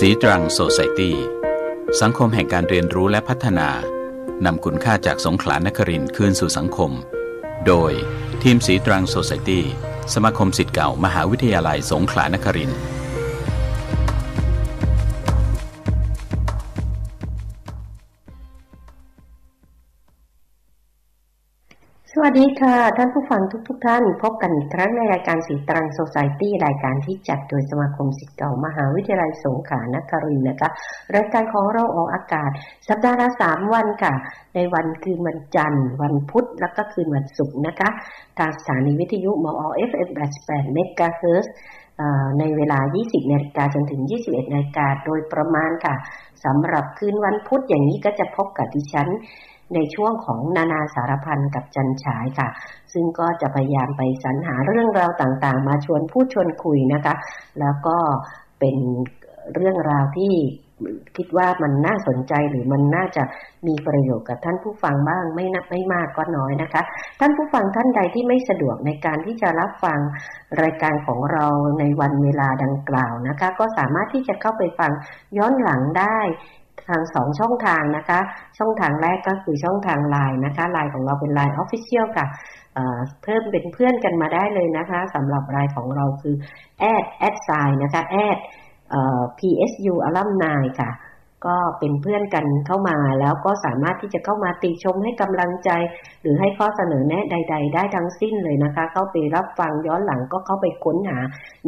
สีตรังโซไซตี้สังคมแห่งการเรียนรู้และพัฒนานำคุณค่าจากสงขลานครินคืนสู่สังคม โดยทีมสีตรังโซไซตี้สมาคมสิทธิ์เก่ามหาวิทยาลัยสงขลานครินทร์ ดีค่ะ ท่านผู้ฟังทุกๆทท่าน พบกันอีกครั้งในรายการสีตรังโซซายตี้รายการที่จัดโดยสมาคมสิทธิ์เก่ามหาวิทยาลัยสงขลานครินทร์นะคะ รายการของเราออกอากาศ สัปดาห์ละสามวันค่ะ ในวันคืนวันจันทร์ วันพุธแล้วก็คืนวันศุกร์นะคะทางสถานีวิทยุมอ FM 88เมกะเฮิร์ในเวลา 20นาฬิกาจนถึง 21นาฬิกาโดยประมาณค่ะสำหรับคืนวันพุธอย่างนี้ก็จะพบกับดิฉัน ในช่วงของนานาสารพันกับจันฉายค่ะ ซึ่งก็จะพยายามไปสรรหาเรื่องราวต่างๆ มาชวนพูดชวนคุยนะคะ แล้วก็เป็นเรื่องราวที่คิดว่ามันน่าสนใจหรือมันน่าจะมีประโยชน์กับท่านผู้ฟังบ้างไม่นับไม่มากก็น้อยนะคะ ท่านผู้ฟังท่านใดที่ไม่สะดวกในการที่จะรับฟังรายการของเราในวันเวลาดังกล่าวนะคะ ก็สามารถที่จะเข้าไปฟังย้อนหลังได้ ทางสองช่องทางนะคะ ช่องทางแรกก็คือช่องทางไลน์นะคะไลน์ของเราเป็นไลน์ออฟฟิเชียลค่ะเพิ่มเป็นเพื่อนกันมาได้เลยนะคะสำหรับรายของเราคือ add add sign นะคะ add psu alumni ค่ะ ก็เป็นเพื่อนกันเข้ามา แล้วก็สามารถที่จะเข้ามาติชมให้กำลังใจ หรือให้ข้อเสนอแนะใด ๆ ได้ทั้งสิ้นเลยนะคะ เข้าไปรับฟังย้อนหลังก็เข้าไปค้นหา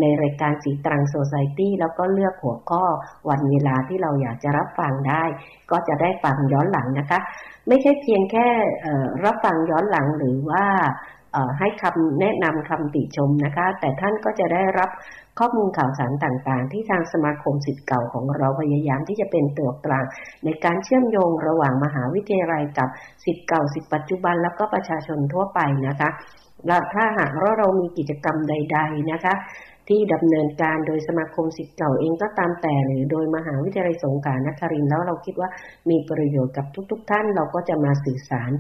ในรายการสีตรังโซไซตี้แล้วก็เลือกหัวข้อวันเวลาที่เราอยากจะรับฟังได้ ก็จะได้ฟังย้อนหลังนะคะ ไม่ใช่เพียงแค่รับฟังย้อนหลังหรือว่าให้คำแนะนำคำติชมนะคะ แต่ท่านก็จะได้รับ ข้อมูลข่าวสารต่างๆ ที่ทางสมาคมสิทธิ์เก่าของเราพยายามที่จะเป็นตัวกลาง ในการเชื่อมโยงระหว่างมหาวิทยาลัยกับสิทธิ์เก่าสิทธิ์ปัจจุบันแล้วก็ประชาชนทั่วไปนะคะและถ้าหากว่าเรามีกิจกรรมใด ๆนะคะที่ดำเนินการโดยสมาคมสิทธิ์เก่าเองก็ตามแต่หรือโดยมหาวิทยาลัยสงขลานครินแล้วเราคิดว่ามีประโยชน์กับทุก ๆ ท่านเราก็จะมาสื่อสาร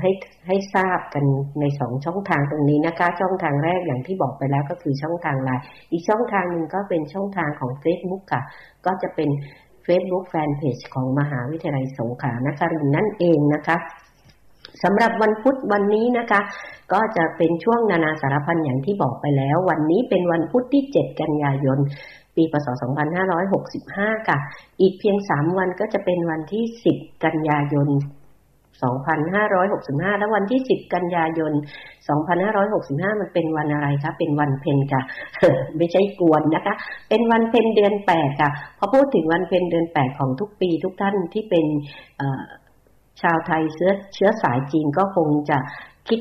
ให้ให้ทราบกันในสองช่องทางตรงนี้นะคะ ช่องทางแรกอย่างที่บอกไปแล้วก็คือช่องทางไลน์อีกช่องทางหนึ่งก็เป็นช่องทางของ Facebook ค่ะ ก็จะเป็น Facebook Fanpage ของมหาวิทยาลัยสงขลานครินนั่นเองนะคะสำหรับวันพุธวันนี้นะคะ ก็จะเป็นช่วงนานาสารพันอย่างที่บอกไปแล้ว วันนี้เป็นวันพุธที่ 7 กันยายน ปีพศ 2565 ค่ะ อีกเพียง 3 วันก็จะเป็นวันที่ 10 กันยายน 2565 แล้ววันที่ 10 กันยายน 2565 มันเป็นวันอะไรคะ เป็นวันเพ็ญค่ะ ไม่ใช่กวนนะคะ เป็นวันเพ็ญเดือน 8 ค่ะ พอพูดถึงวันเพ็ญเดือน 8 ของทุกปี ทุกท่านที่เป็นชาวไทยเชื้อเชื้อสายจีนก็คงจะคิด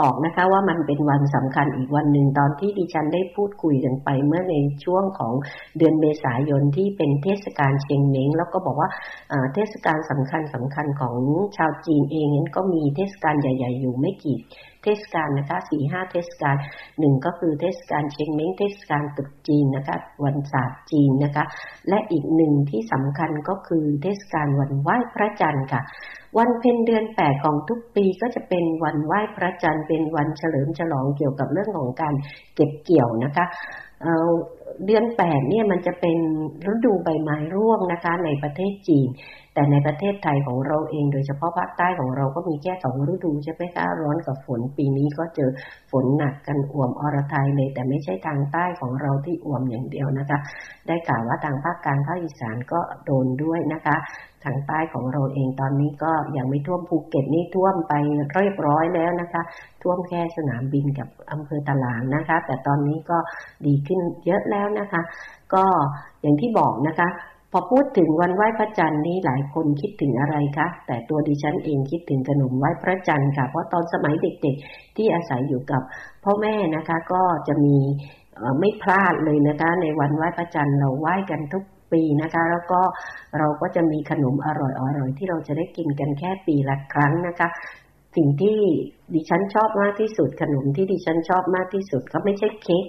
ออกนะคะ ว่ามันเป็นวันสำคัญอีกวันหนึ่งตอนที่ดิฉันได้พูดคุยกันไป เมื่อในช่วงของเดือนเมษายนที่เป็นเทศกาลเชียงเม้งแล้วก็บอกว่าเทศกาลสำคัญสำคัญของชาวจีนเองนั้นก็มีเทศกาลใหญ่ ๆ อยู่ไม่กี่เทศกาลนะคะสี่ห้าเทศกาลหนึ่งก็คือเทศกาลเชียงเม้งเทศกาลตรุษจีนนะคะ วันศาสตร์จีนนะคะ และอีกหนึ่งที่สำคัญก็คือเทศกาลวันไหว้พระจันทร์ค่ะ วันเพ็ญเดือนแปดของทุกปีก็จะเป็นวันไหว้พระจันทร์เป็นวันเฉลิมฉลองเกี่ยวกับเรื่องของการเก็บเกี่ยวนะคะเดือนแปดเนี่ยมันจะเป็นฤดูใบไม้ร่วงนะคะในประเทศจีน แต่ในประเทศไทยของเราเองโดยเฉพาะภาคใต้ของเราก็มีแค่สองฤดูใช่ไหมคะร้อนกับฝนปีนี้ก็เจอฝนหนักกันอ่วมอรไทยเลย แต่ไม่ใช่ทางใต้ของเราที่อ่วมอย่างเดียวนะคะ ได้กล่าวว่าทางภาคกลางภาคอีสานก็โดนด้วยนะคะทางใต้ของเราเองตอนนี้ก็ยังไม่ท่วมภูเก็ตนี่ท่วมไปเรียบร้อยแล้วนะคะ ท่วมแค่สนามบินกับอำเภอตลางนะคะ แต่ตอนนี้ก็ดีขึ้นเยอะแล้วนะคะ ก็อย่างที่บอกนะคะ พอพูดถึงวันไหว้พระจันทร์นี้หลายคนคิดถึงอะไรคะ แต่ตัวดิฉันเองคิดถึงขนมไหว้พระจันทร์ค่ะ เพราะตอนสมัยเด็กๆ ที่อาศัยอยู่กับพ่อแม่นะคะก็จะมีไม่พลาดเลยนะคะ ในวันไหว้พระจันทร์เราไหว้กันทุกปีนะคะ แล้วก็เราก็จะมีขนมอร่อยอร่อยที่เราจะได้กินกันแค่ปีละครั้งนะคะสิ่งที่ดิฉันชอบมากที่สุดขนมที่ดิฉันชอบมากที่สุดก็ไม่ใช่เค้ก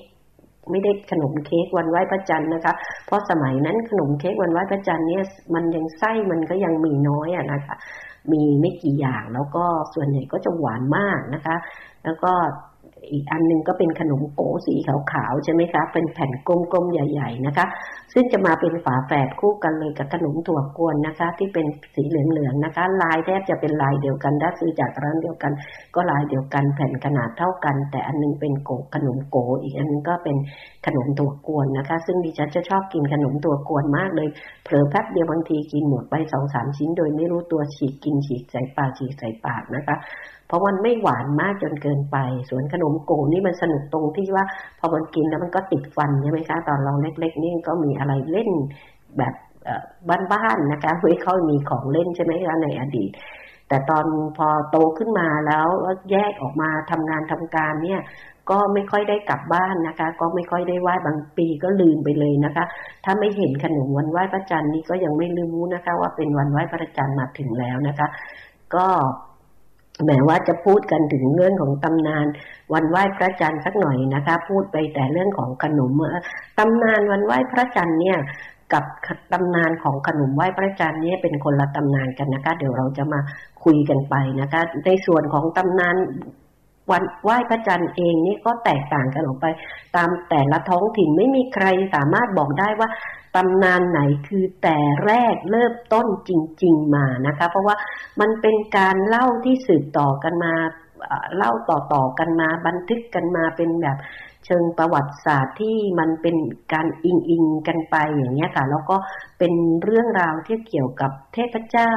ไม่ได้ขนมเค้กวันไหว้พระจันทร์นะคะ เพราะสมัยนั้นขนมเค้กวันไหว้พระจันทร์เนี่ยมันยังไส้มันก็ยังมีน้อยอะนะคะ มีไม่กี่อย่างแล้วก็ส่วนใหญ่ก็จะหวานมากนะคะ แล้วก็ อีกอันนึงก็เป็นขนมโก๋สีขาวๆใช่ไหมคะ เป็นแผ่นกลมๆใหญ่ๆนะคะ ซึ่งจะมาเป็นฝาแฝดคู่กันเลยกับขนมถั่วกวนนะคะ ที่เป็นสีเหลืองๆนะคะ ลายแทบจะเป็นลายเดียวกันถ้าซื้อจากร้านเดียวกัน ก็ลายเดียวกันแผ่นขนาดเท่ากัน แต่อันนึงเป็นโกขนมโกอีกอันนึงก็เป็นขนมถั่วกวนนะคะ ซึ่งดิฉันจะชอบกินขนมถั่วกวนมากเลยเผลอแป๊บเดียวบางทีกินหมดไปสองสามชิ้น โดยไม่รู้ตัวฉีกกินฉีกใส่ปากฉีกใส่ปากนะคะเพราะมันไม่หวานมากจนเกินไป ส่วนขนมโกนี่มันสนุกตรงที่ว่า พอมันกินแล้วมันก็ติดฟันใช่ไหมคะ ตอนเราเล็กๆนี่ก็มีอะไรเล่นแบบบ้านๆนะคะไม่ค่อยมีของเล่นใช่ไหมคะในอดีต แต่ตอนพอโตขึ้นมาแล้วแยกออกมาทำงานทำการเนี่ยก็ไม่ค่อยได้กลับบ้านนะคะ ก็ไม่ค่อยได้ไหว้บางปีก็ลืมไปเลยนะคะ ถ้าไม่เห็นขนมวันไหว้พระจันทร์นี่ก็ยังไม่รู้นะคะ ว่าเป็นวันไหว้พระจันทร์มาถึงแล้วนะคะ ก็ แม้ว่าจะพูดกันถึงเรื่องของตำนาน วันไหว้พระจันทร์สักหน่อยนะคะ พูดไปแต่เรื่องของขนมตำนานวันไหว้พระจันทร์เนี่ยกับตำนานของขนมไหว้พระจันทร์เนี่ยเป็นคนละตำนานกันนะคะ เดี๋ยวเราจะมาคุยกันไปนะคะ ในส่วนของตำนานวันไหว้พระจันทร์เองนี่ก็แตกต่างกันออกไป ตามแต่ละท้องถิ่นไม่มีใครสามารถบอกได้ว่า ตำนานไหนคือแต่แรกเริ่มต้นจริง ๆมานะคะ เพราะว่ามันเป็นการเล่าที่สืบต่อกันมาเล่าต่อๆกันมาบันทึกกันมาเป็นแบบเชิงประวัติศาสตร์ที่มันเป็นการอิงอิงกันไปอย่างเงี้ยค่ะ แล้วก็เป็นเรื่องราวที่เกี่ยวกับเทพเจ้า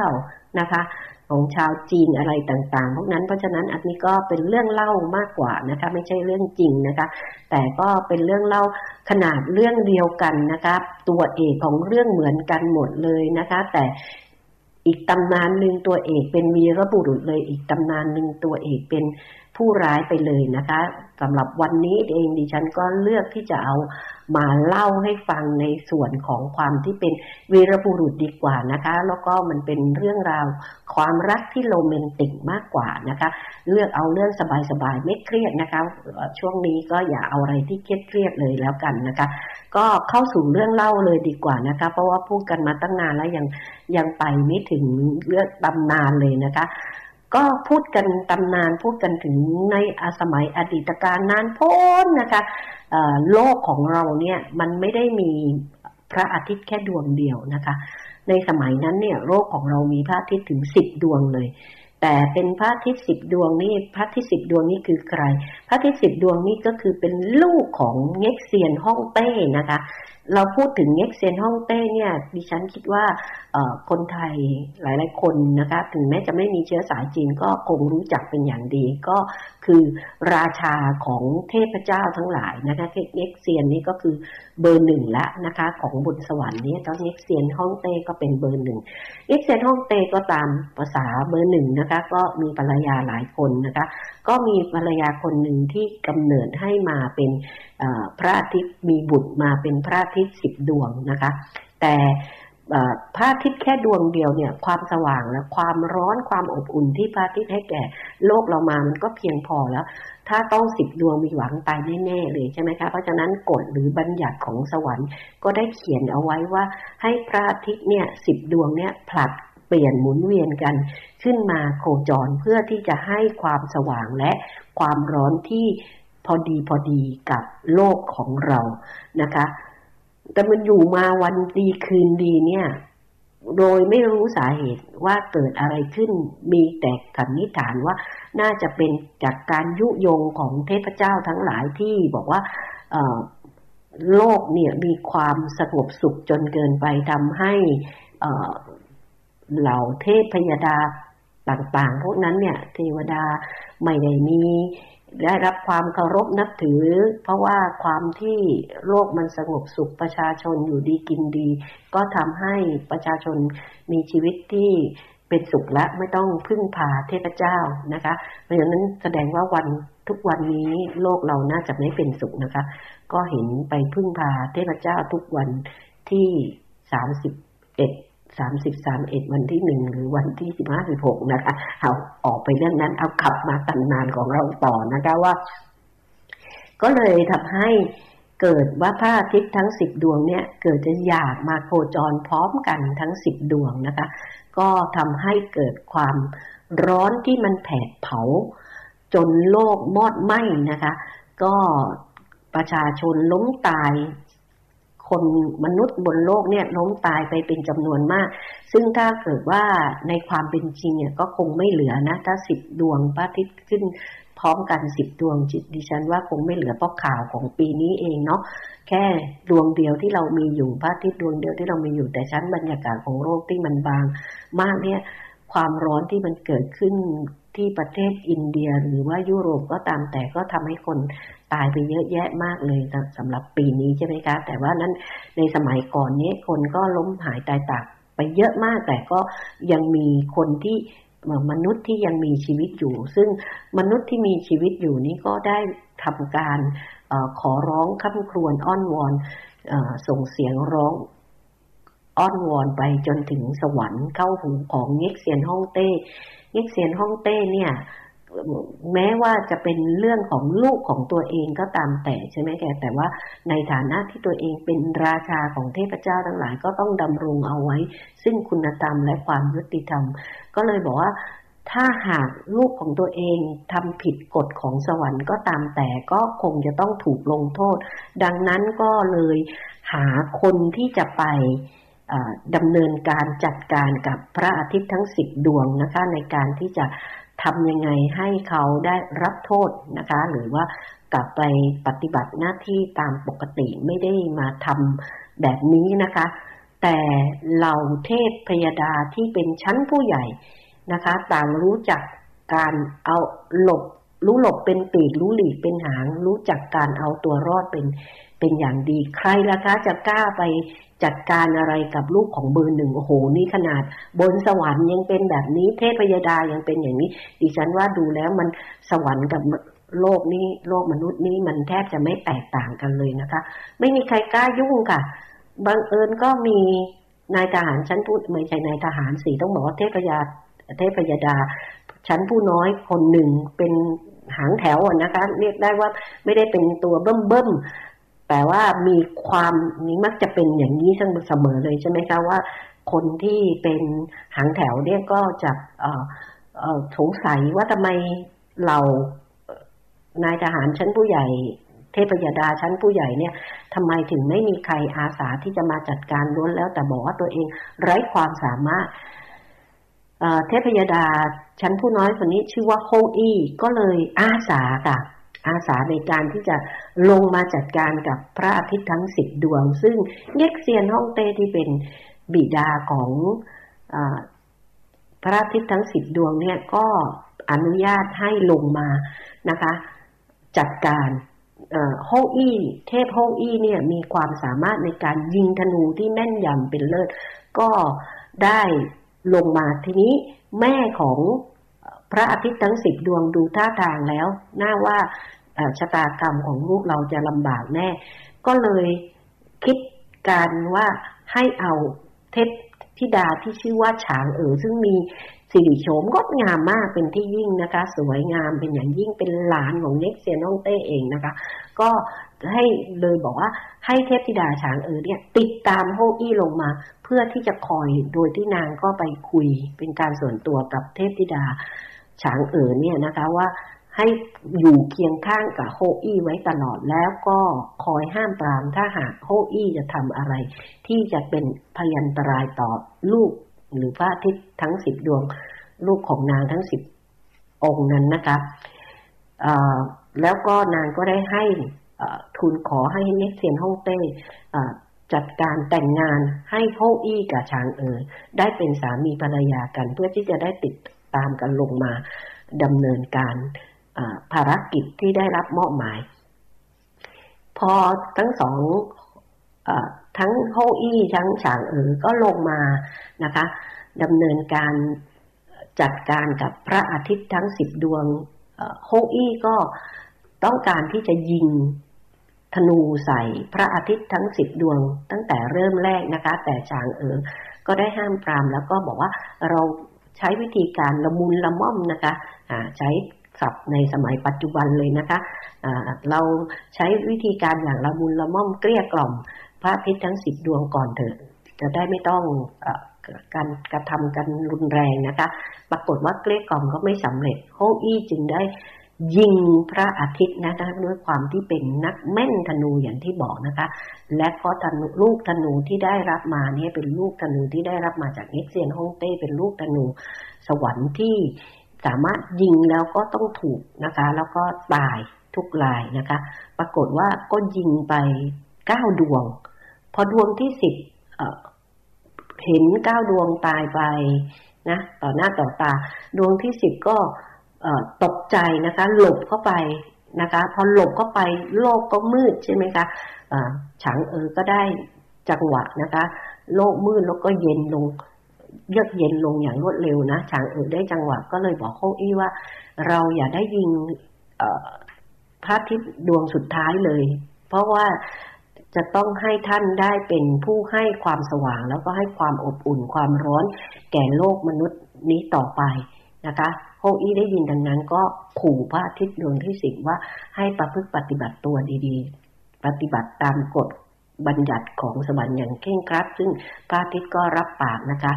นะคะ ของชาวจีนอะไรต่างๆ พวกนั้น เพราะฉะนั้นอันนี้ก็เป็นเรื่องเล่ามากกว่านะคะ ไม่ใช่เรื่องจริงนะคะ แต่ก็เป็นเรื่องเล่าขนาดเรื่องเดียวกันนะคะ ตัวเอกของเรื่องเหมือนกันหมดเลยนะคะ แต่อีกตำนานหนึ่งตัวเอกเป็นวีรบุรุษเลย อีกตำนานหนึ่งตัวเอกเป็น ผู้ร้ายไปเลยนะคะสำหรับวันนี้เองดิฉันก็เลือกที่จะเอามาเล่าให้ฟังในส่วนของความที่เป็นวีรบุรุษดีกว่านะคะ แล้วก็มันเป็นเรื่องราวความรักที่โรแมนติกมากกว่านะคะ เลือกเอาเรื่องสบายๆไม่เครียดนะคะ ช่วงนี้ก็อย่าเอาอะไรที่เครียดๆเลยแล้วกันนะคะ ก็เข้าสู่เรื่องเล่าเลยดีกว่านะคะ เพราะว่าพูดกันมาตั้งนานแล้วยังยังไปไม่ถึงเรื่องตำนานเลยนะคะ ก็พูดกันตำนานพูดกันถึงในอสมัยอดีตการนานพ้นนะคะโลกของเราเนี่ยมันไม่ได้มีพระอาทิตย์แค่ดวงเดียวนะคะ ในสมัยนั้นเนี่ยโลกของเรามีพระอาทิตย์ถึงสิบดวงเลย แต่เป็นพระอาทิตย์สิบดวงนี่พระอาทิตย์สิบดวงนี่คือใคร พระอาทิตย์สิบดวงนี่ก็คือเป็นลูกของเง็กเซียนฮ่องเต้นะคะ เราพูดถึงเง็กเซียนฮ่องเต้เนี่ยดิฉันคิดว่าคนไทยหลาย ๆ คนนะคะถึงแม้จะไม่มีเชื้อสายจีนก็คงรู้จักเป็นอย่างดี ก็คือราชาของเทพเจ้าทั้งหลายนะคะเง็กเซียนนี่ก็คือเบอร์หนึ่งละนะคะของบุญสวรรค์นี้ตอนเง็กเซียนฮ่องเต้ก็เป็นเบอร์หนึ่งเง็กเซียนฮ่องเต้ก็ตามภาษาเบอร์หนึ่งนะคะก็มีภรรยาหลายคนนะคะก็มีภรรยาคนหนึ่งที่กำเนิดให้มาเป็นพระอาทิตย์มีบุตรมาเป็นพระอาทิตย์สิบดวงนะคะแต่ พระอาทิตย์แค่ดวงเดียวเนี่ย ความสว่างและความร้อนความอบอุ่นที่พระอาทิตย์ให้แก่โลกเรามามันก็เพียงพอแล้ว ถ้าต้องสิบดวงมีหวังตายแน่ๆเลยใช่ไหมคะ เพราะฉะนั้นกฎหรือบัญญัติของสวรรค์ก็ได้เขียนเอาไว้ว่า ให้พระอาทิตย์เนี่ยสิบดวงเนี่ยผลัดเปลี่ยนหมุนเวียนกันขึ้นมาโคจรเพื่อที่จะให้ความสว่างและความร้อนที่พอดีพอดีกับโลกของเรานะคะ แต่มันอยู่มาวันดีคืนดีเนี่ย โดยไม่รู้สาเหตุว่าเกิดอะไรขึ้น มีแต่สันนิษฐานว่าน่าจะเป็นจากการยุยงของเทพเจ้าทั้งหลายที่บอกว่าโลกเนี่ยมีความสงบสุขจนเกินไปทำให้เหล่าเทพพยดาต่างๆ พวกนั้นเนี่ย เทวดาไม่ได้มี ได้รับความเคารพนับถือ เพราะว่าความที่โลกมันสงบสุขประชาชนอยู่ดีกินดี ก็ทำให้ประชาชนมีชีวิตที่เป็นสุขและไม่ต้องพึ่งพาเทพเจ้านะคะ เพราะฉะนั้นแสดงว่าวันทุกวันนี้โลกเราน่าจะไม่เป็นสุขนะคะ ก็เห็นไปพึ่งพาเทพเจ้าทุกวันที่สามสิบเอ็ด สามสิบสามเอ็ดวันที่หนึ่งหรือวันที่สิบห้าสิบหกนะคะ เอาออกไปเรื่องนั้นเอาขับมาตันนานของเราต่อนะคะว่า ก็เลยทำให้เกิดว่าพระอาทิตย์ทั้งสิบดวงเนี่ยเกิดจะอยากมาโคจรพร้อมกันทั้งสิบดวงนะคะ ก็ทำให้เกิดความร้อนที่มันแผดเผา จนโลกมอดไหม้นะคะ ก็ประชาชนล้มตาย คนมนุษย์บนโลกเนี่ยล้มตายไปเป็นจำนวนมาก ซึ่งถ้าเกิดว่าในความเป็นจริงเนี่ยก็คงไม่เหลือนะ ถ้าสิบดวงพระอาทิตย์ขึ้นพร้อมกันสิบดวงจิตดิฉันว่าคงไม่เหลือเพราะข่าวของปีนี้เองเนาะแค่ดวงเดียวที่เรามีอยู่พระอาทิตย์ดวงเดียวที่เรามีอยู่แต่ชั้นบรรยากาศของโลกที่มันบางมากเนี่ยความร้อนที่มันเกิดขึ้น ที่ประเทศอินเดียหรือว่ายุโรปก็ตามแต่ก็ทำให้คนตายไปเยอะแยะมากเลยสำหรับปีนี้ใช่ไหมคะ แต่ว่านั้นในสมัยก่อนนี้คนก็ล้มหายตายตากไปเยอะมาก แต่ก็ยังมีคนที่มนุษย์ที่ยังมีชีวิตอยู่ ซึ่งมนุษย์ที่มีชีวิตอยู่นี้ก็ได้ทำการอขอร้องค้ำครวญอ้อนวอนส่งเสียงร้องอ้อนวอนไปจนถึงสวรรค์เข้าหูของเง็กเซียนฮ่องเต้ เง็กเซียนฮ่องเต้เนี่ยแม้ว่าจะเป็นเรื่องของลูกของตัวเองก็ตามแต่ใช่ไหมแก แต่ว่าในฐานะที่ตัวเองเป็นราชาของเทพเจ้าทั้งหลายก็ต้องดำรงเอาไว้ ซึ่งคุณธรรมและความยุติธรรม ก็เลยบอกว่าถ้าหากลูกของตัวเองทำผิดกฎของสวรรค์ก็ตามแต่ก็คงจะต้องถูกลงโทษ ดังนั้นก็เลยหาคนที่จะไป ดำเนินการจัดการกับพระอาทิตย์ทั้งสิบดวงนะคะในการที่จะทำยังไงให้เขาได้รับโทษนะคะ หรือว่ากลับไปปฏิบัติหน้าที่ตามปกติไม่ได้มาทำแบบนี้นะคะ แต่เหล่าเทพพยดาที่เป็นชั้นผู้ใหญ่นะคะ ต่างรู้จักการเอาหลบรู้หลบเป็นปีกรู้หลีกเป็นหาง รู้จักการเอาตัวรอดเป็นเป็นอย่างดีใครล่ะคะจะกล้าไป จัดการอะไรกับลูกของเบอร์หนึ่งโอ้โหนี่ขนาด บนสวรรค์ยังเป็นแบบนี้ เทพยดายังเป็นอย่างนี้ ดิฉันว่าดูแล้วมันสวรรค์กับโลกนี้โลกมนุษย์นี้มันแทบจะไม่แตกต่างกันเลยนะคะ ไม่มีใครกล้ายุ่งค่ะ บังเอิญก็มีนายทหารชั้นผู้ไม่ใช่นายทหารสี่ต้องบอกว่าเทพยาเทพยดา ชั้นผู้น้อยคนหนึ่งเป็นหางแถวนะคะ เรียกได้ว่าไม่ได้เป็นตัวเบิ่มเบิ่ม แต่ว่ามีความนี้มักจะเป็นอย่างนี้เสมอเลยใช่ไหมคะว่า คนที่เป็นหางแถวเนี่ยก็จะสงสัยว่าทำไมเรานายทหารชั้นผู้ใหญ่ เทพยดาชั้นผู้ใหญ่เนี่ยทำไมถึงไม่มีใครอาสาที่จะมาจัดการล้วนแล้ว แต่บอกว่าตัวเองไร้ความสามารถเทพยดาชั้นผู้น้อยคนนี้ชื่อว่าโฮอี้ก็เลยอาสาค่ะ อาสาในการที่จะลงมาจัดการกับพระอาทิตย์ทั้งสิบดวง ซึ่งเง็กเซียนฮ่องเต้ที่เป็นบิดาของอพระอาทิตย์ทั้งสิบดวงเนี่ยก็อนุญาตให้ลงมานะคะ จัดการโฮอี้ เทพโฮอี้เนี่ยมีความสามารถในการยิงธนูที่แม่นยำเป็นเลิศ ก็ได้ลงมาทีนี้แม่ของ พระอาทิตย์ทั้งสิบดวงดูท่าทางแล้ว น่าว่าชะตากรรมของลูกเราจะลำบากแน่ ก็เลยคิดการว่าให้เอาเทพธิดาที่ชื่อว่าฉางเอ๋อซึ่งมีสิริโฉมงดงามมากเป็นที่ยิ่งนะคะ สวยงามเป็นอย่างยิ่งเป็นหลานของเน็กเซียนองเต้เองนะคะ ก็ให้เลยบอกว่าให้เทพธิดาฉางเอ๋อเนี่ย ติดตามโฮอี้ลงมา เพื่อที่จะคอยโดยที่นางก็ไปคุยเป็นการส่วนตัวกับเทพธิดา ฉางเอ๋อเนี่ยนะคะว่าให้อยู่เคียงข้างกับโฮอี้ไว้ตลอดแล้วก็คอยห้ามปรามถ้าหากโฮอี้จะทำอะไร ที่จะเป็นพยันตรายต่อลูกหรือพระอาทิตย์ทั้งสิบดวง ลูกของนางทั้งสิบองค์นั้นนะคะแล้วก็นางก็ได้ให้ทุนขอให้เน็กเซียนฮ่องเต้จัดการแต่งงานให้โฮอี้กับชางเอ๋อได้เป็นสามีภรรยากันเพื่อที่จะได้ติด ตามกันลงมาดำเนินการภารกิจที่ได้รับมอบหมาย พอทั้งสองอทั้งโฮอี้ทั้งฉางเอ๋อก็ลงมานะคะดำเนินการจัดการกับพระอาทิตย์ทั้งสิบดวงโฮอี้ก็ต้องการที่จะยิงธนูใส่พระอาทิตย์ทั้งสิบดวงตั้งแต่เริ่มแรกนะคะ แต่ฉางเอ๋อก็ได้ห้ามปรามแล้วก็บอกว่าเรา ใช้วิธีการละมุนละม่อมนะคะใช้ศัพท์ในสมัยปัจจุบันเลยนะคะเราใช้วิธีการอย่างละมุนละม่อมเกลี้ยกล่อม พระพิษทั้งสิบดวงก่อนเถอะจะได้ไม่ต้องการกระทำกันรุนแรงนะคะ ปรากฏว่าเกลี้ยกล่อมก็ไม่สำเร็จโฮอี้จึงได้ ยิงพระอาทิตย์นะคะด้วยความที่เป็นนักแม่นธนูอย่างที่บอกนะคะ และก็ธนูลูกธนูที่ได้รับมาเนี่ยเป็นลูกธนูที่ได้รับมาจากเอ็กเซียนฮ่องเต้เป็นลูกธนูสวรรค์ที่สามารถยิงแล้วก็ต้องถูกนะคะ แล้วก็ตายทุกลายนะคะ ปรากฏว่าก็ยิงไปเก้าดวง พอดวงที่สิบเห็นเก้าดวงตายไปนะต่อหน้าต่อตา ดวงที่สิบก็ ตกใจนะคะหลบเข้าไปนะคะพอหลบเข้าไปโลกก็มืดใช่ไหมคะฉางเออก็ได้จังหวะนะคะ โลกมืดแล้วก็เย็นลงเยือกเย็นลงอย่างรวดเร็วนะฉางเออได้จังหวะก็เลยบอกโคอี้ว่า เราอย่าได้ยิงพระอาทิตย์ดวงสุดท้ายเลย เพราะว่าจะต้องให้ท่านได้เป็นผู้ให้ความสว่าง แล้วก็ให้ความอบอุ่นความร้อน แก่โลกมนุษย์นี้ต่อไปนะคะ โฮอี้ได้ยินดังนั้น ก็ขู่พระอาทิตย์ดวงที่สิบว่าให้ประพฤติปฏิบัติตัวดีๆ ปฏิบัติตามกฎบัญญัติของสวรรค์อย่างเคร่งครัด ซึ่งพระอาทิตย์ก็รับปากนะคะ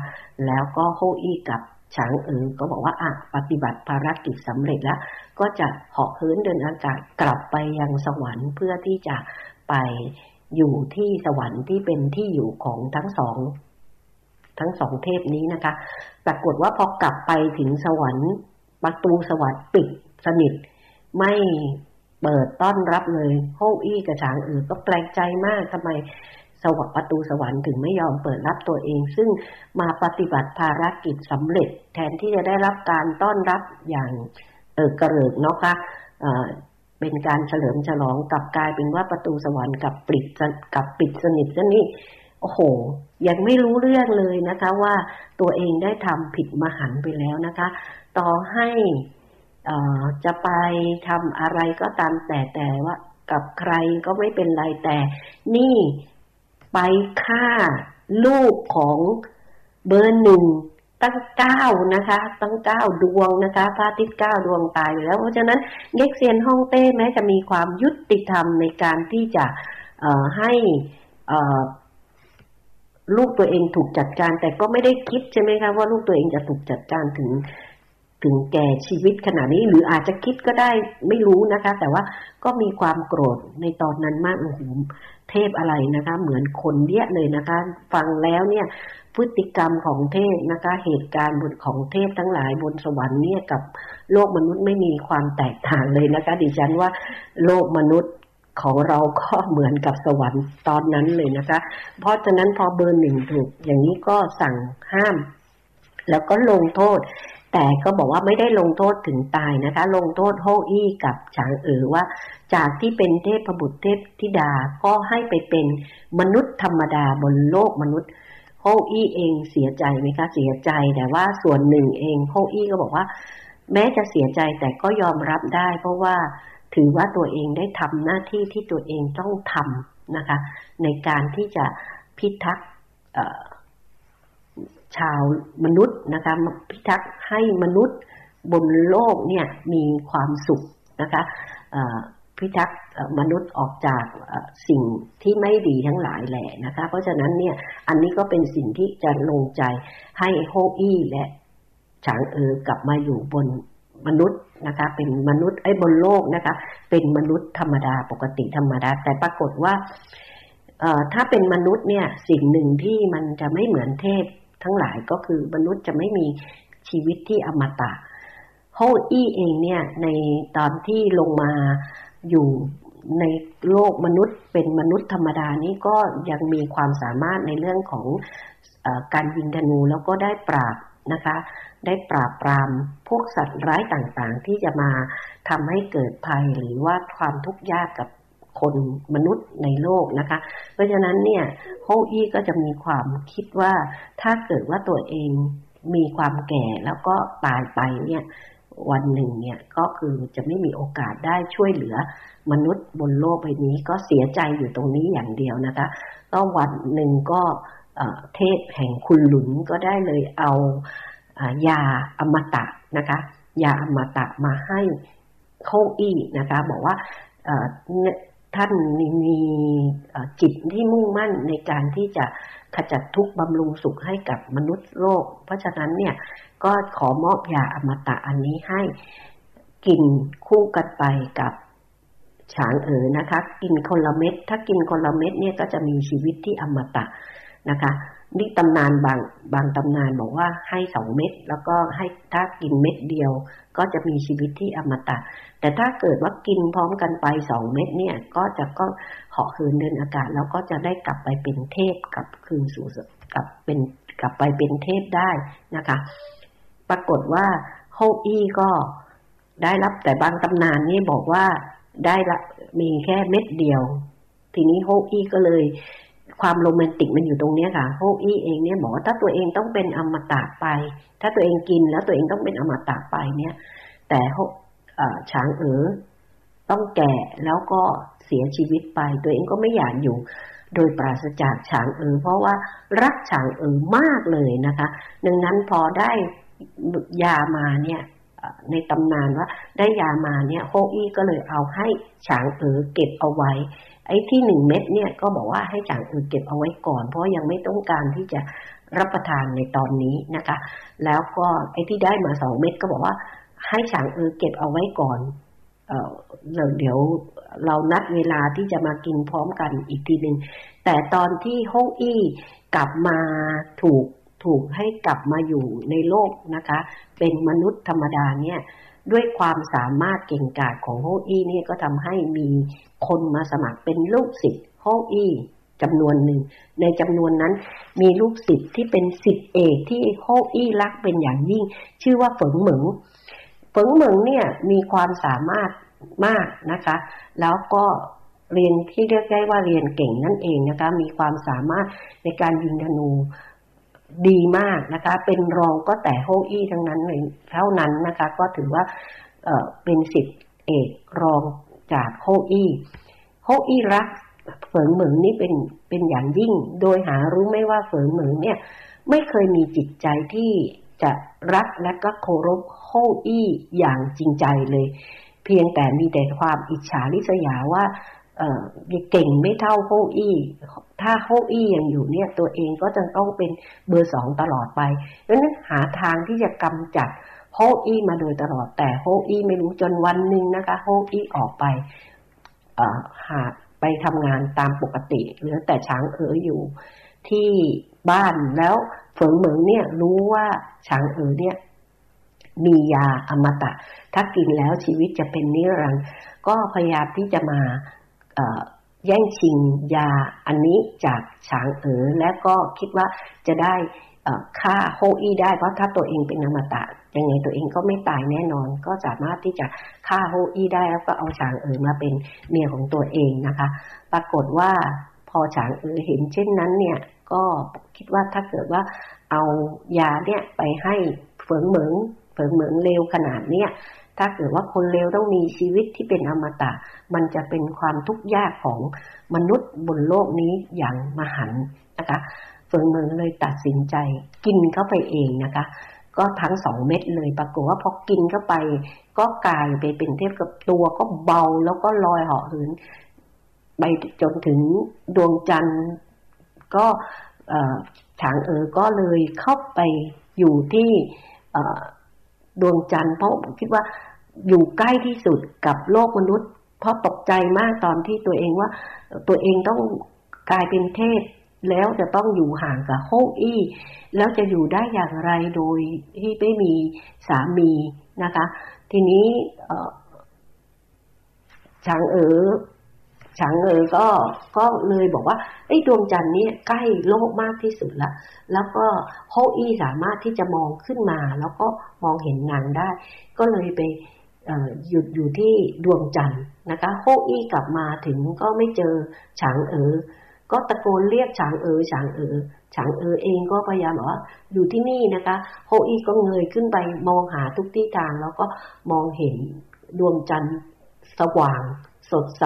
แล้วก็โฮอี้กับฉางเอ๋อก็บอกว่าอะปฏิบัติภารกิจสำเร็จแล้ว ก็จะเหาะเหินเดินอากาศกลับไปยังสวรรค์เพื่อที่จะไปอยู่ที่สวรรค์ที่เป็นที่อยู่ของทั้งสองทั้งสองเทพนี้นะคะ ปรากฏว่าพอกลับไปถึงสวรรค์ ประตูสวรรค์ปิดสนิท ไม่เปิดต้อนรับเลยโฮอี้กระฉางเออก็แปลกใจมากทำไมสวรรค์ประตูสวรรค์ถึงไม่ยอมเปิดรับตัวเอง ซึ่งมาปฏิบัติภารกิจสำเร็จ แทนที่จะได้รับการต้อนรับอย่างเออกระเริกเนาะคะเป็นการเฉลิมฉลองกลับกลายเป็นว่าประตูสวรรค์กับปิดกับปิดสนิทซะนี่โอ้โห ยังไม่รู้เรื่องเลยนะคะว่าตัวเองได้ทำผิดมหันไปแล้วนะคะ ต่อให้จะไปทำอะไรก็ตามแต่แต่ว่ากับใครก็ไม่เป็นไรแต่ นี่ไปฆ่าลูกของเบอร์หนึ่งตั้งเก้านะคะ ตั้งเก้าดวงนะคะพระอาทิตย์เก้าดวงตายแล้วเพราะฉะนั้นเล็กเซียนฮ่องเต้แม้จะมีความยุติธรรมในการที่จะให้ลูกตัวเองถูกจัดการ แต่ก็ไม่ได้คิดใช่ไหมคะว่าลูกตัวเองจะถูกจัดการถึง ถึงแก่ชีวิตขนาดนี้หรืออาจจะคิดก็ได้ไม่รู้นะคะ แต่ว่าก็มีความโกรธในตอนนั้นมากโอ้โหเทพอะไรนะคะ เหมือนคนเยอะเลยนะคะ ฟังแล้วเนี่ยพฤติกรรมของเทพนะคะ เหตุการณ์บนของเทพทั้งหลายบนสวรรค์เนี่ยกับโลกมนุษย์ไม่มีความแตกต่างเลยนะคะ ดิฉันว่าโลกมนุษย์ของเราก็เหมือนกับสวรรค์ตอนนั้นเลยนะคะ เพราะฉะนั้นพอเบอร์หนึ่งถูกอย่างนี้ก็สั่งห้าม แล้วก็ลงโทษ แต่ก็บอกว่าไม่ได้ลงโทษถึงตายนะคะ ลงโทษโฮอี้กับฉางเอ๋อว่า จากที่เป็นเทพบุตรเทพธิดาก็ให้ไปเป็นมนุษย์ธรรมดาบนโลกมนุษย์โฮอี้เองเสียใจไหมคะเสียใจแต่ว่าส่วนหนึ่งเองโฮอี้ก็บอกว่า แม้จะเสียใจแต่ก็ยอมรับได้ เพราะว่าถือว่าตัวเองได้ทำหน้าที่ที่ตัวเองต้องทำนะคะ ในการที่จะพิทักษ์ ชาวมนุษย์นะคะพิทักษ์ให้มนุษย์บนโลกเนี่ยมีความสุขนะคะพิทักษ์มนุษย์ออกจากสิ่งที่ไม่ดีทั้งหลายแหละนะคะ เพราะฉะนั้นเนี่ยอันนี้ก็เป็นสิ่งที่จะลงใจให้โฮอี้และฉางเออกลับมาอยู่บนมนุษย์นะคะ เป็นมนุษย์ไอ้บนโลกนะคะ เป็นมนุษย์ธรรมดาปกติธรรมดา แต่ปรากฏว่าถ้าเป็นมนุษย์เนี่ยสิ่งหนึ่งที่มันจะไม่เหมือนเทพ ทั้งหลายก็คือมนุษย์จะไม่มีชีวิตที่อมตะโฮอี้เองเนี่ยในตอนที่ลงมาอยู่ในโลกมนุษย์เป็นมนุษย์ธรรมดานี้ก็ยังมีความสามารถในเรื่องของอการยิงธนูแล้วก็ได้ปราบนะคะ ได้ปราบปรามพวกสัตว์ร้ายต่างๆ ที่จะมาทำให้เกิดภัยหรือว่าความทุกข์ยากกับ คนมนุษย์ในโลกนะคะ เพราะฉะนั้นเนี่ยโฮอี้ก็จะมีความคิดว่าถ้าเกิดว่าตัวเองมีความแก่แล้วก็ตายไปเนี่ยวันหนึ่งเนี่ยก็คือจะไม่มีโอกาสได้ช่วยเหลือมนุษย์บนโลกใบนี้ก็เสียใจอยู่ตรงนี้อย่างเดียวนะคะ ก็วันหนึ่งก็เทพแห่งคุณหลุนก็ได้เลยเอายาอมตะนะคะยาอมตะมาให้โคอี้นะคะ บอกว่า ท่านมีจิตที่มุ่งมั่นในการที่จะขจัดทุกข์บำรุงสุขให้กับมนุษย์โลก เพราะฉะนั้นเนี่ยก็ขอมอบยาอมตะอันนี้ให้กินคู่กันไปกับฉางเอ๋อนะคะ กินคนละเม็ด ถ้ากินคนละเม็ดเนี่ยก็จะมีชีวิตที่อมตะนะคะนี่ตำนานบางบางตำนานบอกว่าให้สองเม็ด แล้วก็ให้ถ้ากินเม็ดเดียว ก็จะมีชีวิตที่อมตะ แต่ถ้าเกิดว่ากินพร้อมกันไปสองเม็ดเนี่ย ก็จะก็เหาะคืนเดินอากาศ แล้วก็จะได้กลับไปเป็นเทพกับคืนสู่กลับเป็นกลับไปเป็นเทพได้นะคะ ปรากฏว่าโฮอี้ก็ได้รับแต่บางตำนานนี่บอกว่าได้ละมีแค่เม็ดเดียว ทีนี้โฮอี้ก็เลย ความโรแมนติกมันอยู่ตรงนี้ค่ะโฮอี้เองเนี่ยบอกว่าถ้าตัวเองต้องเป็นอมตะไป ถ้าตัวเองกินแล้วตัวเองต้องเป็นอมตะไปเนี่ย แต่ช้างเอ๋อต้องแก่แล้วก็เสียชีวิตไป ตัวเองก็ไม่อยากอยู่ โดยปราศจากฉางเอ๋อเพราะว่ารักฉางเอ๋อมากเลยนะคะ ดังนั้นพอได้ยามาเนี่ยในตำนานว่าได้ยามาเนี่ยโฮอี้ก็เลยเอาให้ฉางเอ๋อเก็บเอาไว้ ไอ้ที่หนึ่งเม็ดเนี่ยก็บอกว่าให้จางอือเก็บเอาไว้ก่อน เพราะยังไม่ต้องการที่จะรับประทานในตอนนี้นะคะ แล้วก็ไอ้ที่ได้มาสองเม็ดก็บอกว่า ให้ฉางเออเก็บเอาไว้ก่อนเออเดี๋ยวเรานัดเวลาที่จะมากินพร้อมกันอีกทีหนึ่งแต่ตอนที่ฮงอี้กลับมาถูกถูกให้กลับมาอยู่ในโลกนะคะ เป็นมนุษย์ธรรมดาเนี่ยด้วยความสามารถเก่งกาจของโฮอี้เนี่ยก็ทำให้มีคนมาสมัครเป็นลูกศิษย์โฮอี้จำนวนหนึ่ง ในจำนวนนั้นมีลูกศิษย์ที่เป็นศิษย์เอกที่โฮอี้รักเป็นอย่างยิ่ง ชื่อว่าเฝิงเหมิงเฝิงเหมิงเนี่ยมีความสามารถมากนะคะ แล้วก็เรียนที่เรียกได้ว่าเรียนเก่งนั่นเองนะคะ มีความสามารถในการยิงธนูดีมากนะคะ เป็นรองก็แต่โฮอี้ทั้งนั้นเลยเท่านั้นนะคะ ก็ถือว่าเเป็นสิทธิเอกรอง จากโฮอี้โฮอี้รักเฝิงเหมิงนี่เป็นเป็นอย่างยิ่ง โดยหารู้ไม่ว่าเฝิงเหมิงเนี่ยไม่เคยมีจิตใจที่จะรักและก็เคารพโฮอี้อย่างจริงใจเลย เพียงแต่มีแต่ความอิจฉาริษยาว่าเออเก่งไม่เท่าโฮอี้ ถ้าโฮอี้ยังอยู่เนี่ยตัวเองก็จะต้องเป็นเบอร์สองตลอดไปดังนั้นหาทางที่จะกำจัด โฮอี้มาโดยตลอด แต่โฮอี้ไม่รู้จนวันหนึ่งนะคะโฮอี้ออกไปหาไปทำงานตามปกติเหลือแต่ฉางเอ๋ออยู่ที่บ้านแล้วเฟิงเหมิงเนี่ยรู้ว่าฉางเอ๋อเนี่ยมียาอมตะ ถ้ากินแล้วชีวิตจะเป็นนิรันดร์ก็พยายามที่จะมาแย่งชิงยาอันนี้จากฉางเอ๋อและก็คิดว่าจะได้ฆ่าโฮอี้ได้เพราะถ้าตัวเองเป็นอมตะ ยังไงตัวเองก็ไม่ตายแน่นอน ก็สามารถที่จะฆ่าโฮอี้ได้แล้วก็เอาฉางเอ๋อมาเป็นเมียของตัวเองนะคะ ปรากฏว่าพอฉางเอ๋อเห็นเช่นนั้นเนี่ยก็คิดว่าถ้าเกิดว่าเอายาเนี่ยไปให้เฟิงเหมิงเฟิงเหมิงเร็วขนาดเนี้ยถ้าเกิดว่าคนเลวต้องมีชีวิตที่เป็นอมตะ มันจะเป็นความทุกข์ยากของมนุษย์บนโลกนี้อย่างมหันนะคะเฟิงเมืองเลยตัดสินใจกินเข้าไปเองนะคะ ก็ทั้งสองเม็ดเลยปรากฏว่าพอกินเข้าไป ก็กลายไปเป็นเทียบกับตัวก็เบาแล้วก็ลอยเหาะเหินไปจนถึงดวงจันทร์ ก็ฉางเอ๋อก็เลยเข้าไปอยู่ที่ดวงจันทร์เพราะคิดว่าอยู่ใกล้ที่สุดกับโลกมนุษย์ เพราะตกใจมากตอนที่ตัวเองว่าตัวเองต้องกลายเป็นเทพ แล้วจะต้องอยู่ห่างกับโฮอี้ แล้วจะอยู่ได้อย่างไรโดยที่ไม่มีสามีนะคะ ทีนี้ฉางเอ๋อฉางเอ๋อก็ก็เลยบอกว่าไอ้ดวงจันทร์นี้ใกล้โลกมากที่สุดละ แล้วก็โฮอี้สามารถที่จะมองขึ้นมา แล้วก็มองเห็นงานได้ ก็เลยไปหยุดอยู่ที่ดวงจันทร์นะคะ โฮอี้กลับมาถึงก็ไม่เจอฉางเอ๋อ ก็ตะโกนเรียกฉางเอ๋อฉางเอ๋อฉางเอ๋อเองก็พยายามบอกว่าอยู่ที่นี่นะคะโฮอี้ก็เงยขึ้นไปมองหาทุกที่ทาง แล้วก็มองเห็นดวงจันทร์สว่างสดใส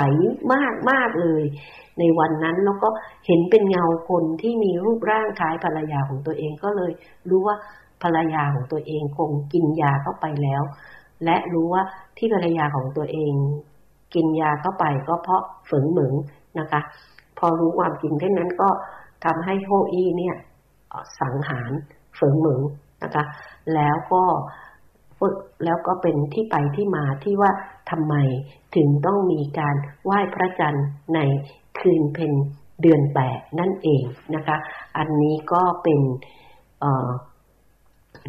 มากมากเลย ในวันนั้นแล้วก็เห็นเป็นเงาคนที่มีรูปร่างคล้ายภรรยาของตัวเองก็เลย รู้ว่าภรรยาของตัวเองคงกินยาเข้าไปแล้ว และรู้ว่าที่ภรรยาของตัวเอง กินยาเข้าไปก็เพราะฝืนเหมืองนะคะ พอรู้ความจริงเท่านั้นก็ทำให้โฮอี้เนี่ยสังหารฝืนเหมืองนะคะ แล้วก็แล้วก็เป็นที่ไปที่มาที่ว่าทำไมถึงต้องมีการไหว้พระจันทร์ในคืนเพ็ญเดือนแปดนั่นเองนะคะ อันนี้ก็เป็นเ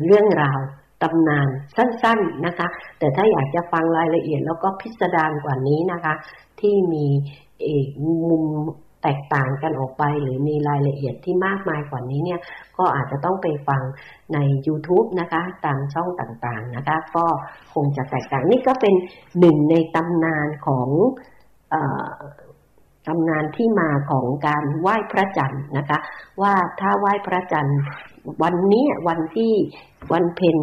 เรื่องราวตำนานสั้นๆนะคะ แต่ถ้าอยากจะฟังรายละเอียดแล้วก็พิสดารกว่านี้นะคะ ที่มีมุม แตกต่างกันออกไป หรือมีรายละเอียดที่มากมายกว่านี้เนี่ย ก็อาจจะต้องไปฟังใน YouTube นะคะ ตามช่องต่างๆนะคะ ก็คงจะแตกต่างนี่ก็เป็นหนึ่งในตำนานของตำนานที่มาของการไหว้พระจันทร์นะคะ ว่าถ้าไหว้พระจันทร์วันนี้วันที่วันเพ็ญ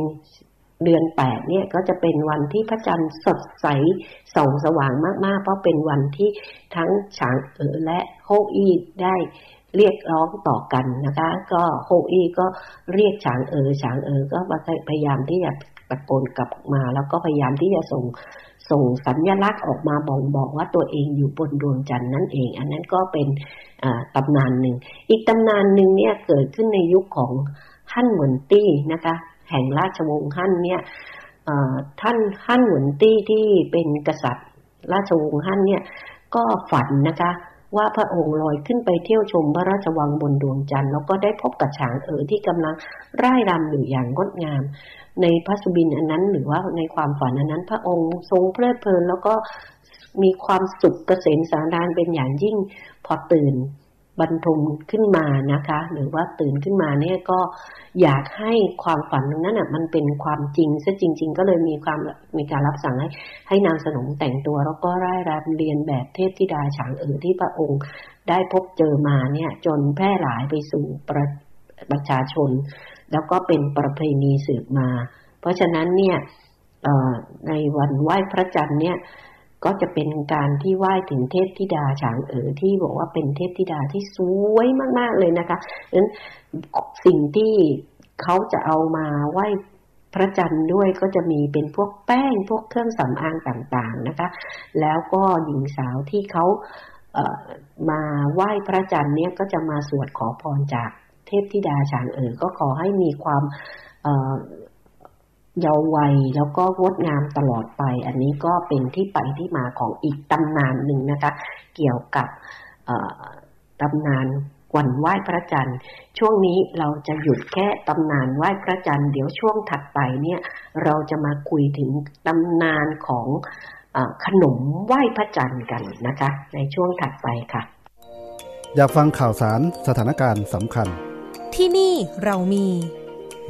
เดือนแปดเนี่ยก็จะเป็นวันที่พระจันทร์สดใสส่องสว่างมากๆ เพราะเป็นวันที่ทั้งฉางเอ๋อและโฮอีได้เรียกร้องต่อกันนะคะ ก็โฮอีก็เรียกฉางเอ๋อฉางเอ๋อก็พยายามที่จะตะโกนกลับมา แล้วก็พยายามที่จะส่งส่งสัญญลักษณ์ออกมาบอกบอกว่าตัวเองอยู่บนดวงจันทร์นั่นเอง อันนั้นก็เป็นตำนานหนึ่ง อีกตำนานหนึ่งเนี่ยเกิดขึ้นในยุคของฮั่นเหวินตี้นะคะ แห่งราชวงศ์ฮั่นเนี่ยท่านฮั่นหวนตี้ที่เป็นกษัตริย์ ราชวงศ์ฮั่นเนี่ยก็ฝันนะคะว่าพระองค์ลอยขึ้นไปเที่ยวชมพระราชวังบนดวงจันทร์แล้วก็ได้พบกับฉางเอ๋อที่กำลังร่ายรำอยู่อย่างงดงาม ในพระสุบินอันนั้นหรือว่าในความฝันอันนั้น พระองค์ทรงเพลิดเพลินแล้วก็มีความสุขเกษมสารานเป็นอย่างยิ่งพอตื่น บรรทมขึ้นมานะคะ หรือว่าตื่นขึ้นมาเนี่ยก็อยากให้ความฝันตรงนั้นอะมันเป็นความจริงซะจริง ๆ ก็เลยมีความมีการรับสั่งให้ให้นางสนมแต่งตัว แล้วก็ร่ายรำเรียนแบบเทพธิดาฉางเอ๋อที่พระองค์ได้พบเจอมาเนี่ย จนแพร่หลายไปสู่ประประชาชน แล้วก็เป็นประเพณีสืบมา เพราะฉะนั้นเนี่ยในวันไหว้พระจันทร์เนี่ย ก็จะเป็นการที่ไหว้ถึงเทพธิดาฉางเอ๋อที่บอกว่าเป็นเทพธิดาที่สวยมากๆเลยนะคะดังนั้นสิ่งที่เขาจะเอามาไหว้พระจันทร์ด้วยก็จะมีเป็นพวกแป้งพวกเครื่องสำอางต่างๆนะคะ แล้วก็หญิงสาวที่เขาเมาไหว้พระจันทร์เนี่ยก็จะมาสวดขอพรจากเทพธิดาฉางเอ๋อก็ขอให้มีความ เยาว์วัยแล้วก็งดงามตลอดไป อันนี้ก็เป็นที่ไปที่มาของอีกตำนานหนึ่งนะคะ เกี่ยวกับตำนานวันไหว้พระจันทร์ ช่วงนี้เราจะหยุดแค่ตำนานไหว้พระจันทร์เดี๋ยวช่วงถัดไปเนี่ยเราจะมาคุยถึงตำนานของอขนมไหว้พระจันทร์กันนะคะ ในช่วงถัดไปค่ะ อยากฟังข่าวสารสถานการณ์สำคัญ ที่นี่เรามี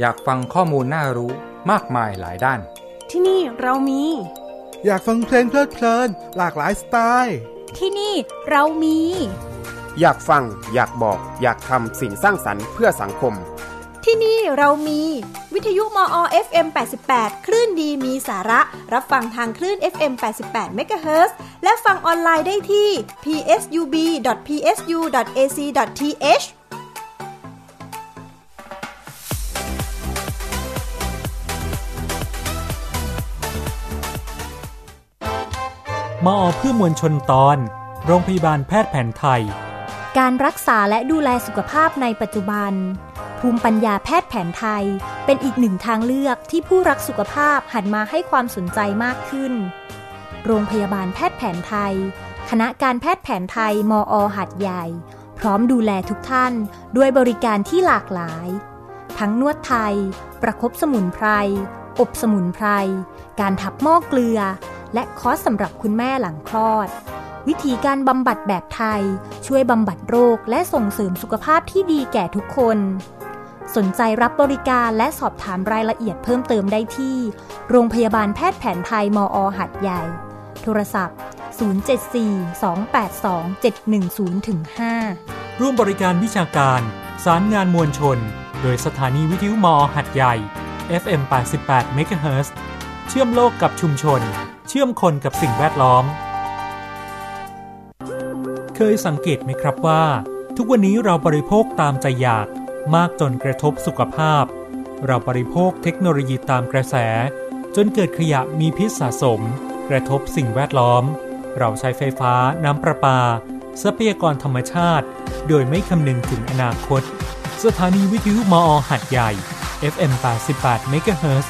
อยากฟังข้อมูลน่ารู้ มากมายหลายด้าน ที่นี่เรามี อยากฟังเพลงเพลิดเพลินหลากหลายสไตล์ ที่นี่เรามี อยากฟัง อยากบอก อยากทำสิ่งสร้างสรรค์เพื่อสังคม ที่นี่เรามี วิทยุมอ FM 88 คลื่นดีมีสาระ รับฟังทางคลื่น FM 88 MHz และฟังออนไลน์ได้ที่ psub.psu.ac.th มอเพื่อมวลชนตอน โรงพยาบาลแพทย์แผนไทย การรักษาและดูแลสุขภาพในปัจจุบัน ภูมิปัญญาแพทย์แผนไทย เป็นอีกหนึ่งทางเลือกที่ผู้รักสุขภาพหันมาให้ความสนใจมากขึ้น โรงพยาบาลแพทย์แผนไทย คณะการแพทย์แผนไทย มอหัดใหญ่ พร้อมดูแลทุกท่าน ด้วยบริการที่หลากหลาย ทั้งนวดไทย ประครบสมุนไพร อบสมุนไพร การทับหม้อเกลือ และคอร์สสำหรับคุณแม่หลังคลอด วิธีการบำบัดแบบไทย ช่วยบำบัดโรคและส่งเสริมสุขภาพที่ดีแก่ทุกคน สนใจรับบริการและสอบถามรายละเอียดเพิ่มเติมได้ที่ โรงพยาบาลแพทย์แผนไทยมอหัดใหญ่ โทรศัพท์ 074-282-710-5 ร่วมบริการวิชาการ สารงานมวลชน โดยสถานีวิทยุมอหัดใหญ่ FM 88 MHz เชื่อมโลกกับชุมชน เชื่อมคนกับสิ่งแวดล้อม เคยสังเกตไหมครับว่า ทุกวันนี้เราบริโภคตามใจอยากมากจนกระทบสุขภาพ เราบริโภคเทคโนโลยีตามกระแส จนเกิดขยะมีพิษสะสม กระทบสิ่งแวดล้อม เราใช้ไฟฟ้าน้ำประปา ทรัพยากรธรรมชาติ โดยไม่คำนึงถึงอนาคต สถานีวิทยุมอหัดใหญ่ FM 88 MHz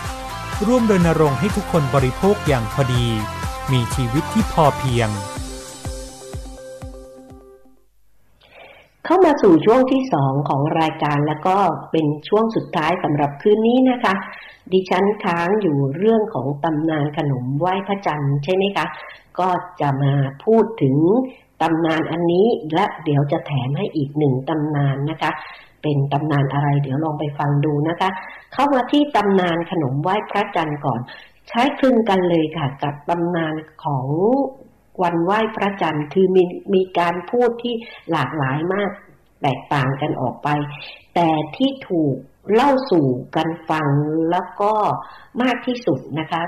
ร่วมรณรงค์ให้ทุกคนบริโภคอย่างพอดี มีชีวิตที่พอเพียง เข้ามาสู่ช่วงที่สองของรายการแล้วก็เป็นช่วงสุดท้ายสำหรับคืนนี้นะคะ ดิฉันค้างอยู่เรื่องของตำนานขนมไหว้พระจันทร์ใช่ไหมคะ ก็จะมาพูดถึงตำนานอันนี้และเดี๋ยวจะแถมให้อีกหนึ่งตำนานนะคะ เป็นตำนานอะไร เดี๋ยวลองไปฟังดูนะคะ เข้ามาที่ตำนานขนมไหว้พระจันทร์ก่อน ใช้คลึงกันเลยค่ะ กับตำนานของวันไหว้พระจันทร์คือมีมีการพูดที่หลากหลายมากแตกต่างกันออกไป แต่ที่ถูกเล่าสู่กันฟังแล้วก็มากที่สุดนะคะ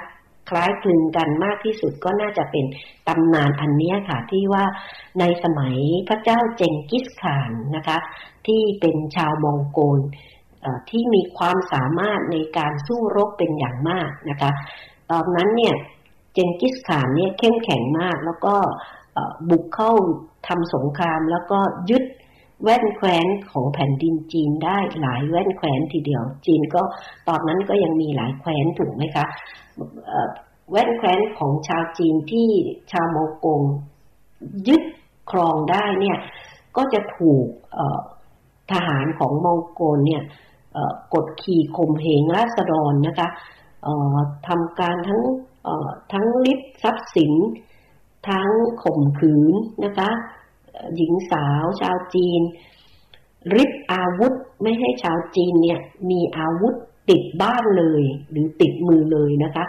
คล้ายคลึงกันมากที่สุดก็น่าจะเป็นตำนานอันนี้ค่ะที่ว่าในสมัยพระเจ้าเจงกิสข่านนะคะ ที่เป็นชาวมองโกลที่มีความสามารถในการสู้รบเป็นอย่างมากนะคะ ตอนนั้นเนี่ยเจงกิสข่านเนี่ยเข้มแข็งมากแล้วก็บุกเข้าทำสงครามแล้วก็ยึด แว่นแคว้นของแผ่นดินจีนได้หลายแว่นแคว้นทีเดียว จีนก็ตอนนั้นก็ยังมีหลายแคว้นถูกไหมคะแว่นแคว้นของชาวจีนที่ชาวโมกงยึดครองได้เนี่ย ก็จะถูกทหารของมองโกลเนี่ยกดขี่ข่มเหงราษฎรนะคะทำการทั้งทั้งลิบทรัพย์สิน ทั้งข่มขืนนะคะ หญิงสาวชาวจีน ริบอาวุธไม่ให้ชาวจีนเนี่ยมีอาวุธติดบ้านเลย หรือติดมือเลยนะคะ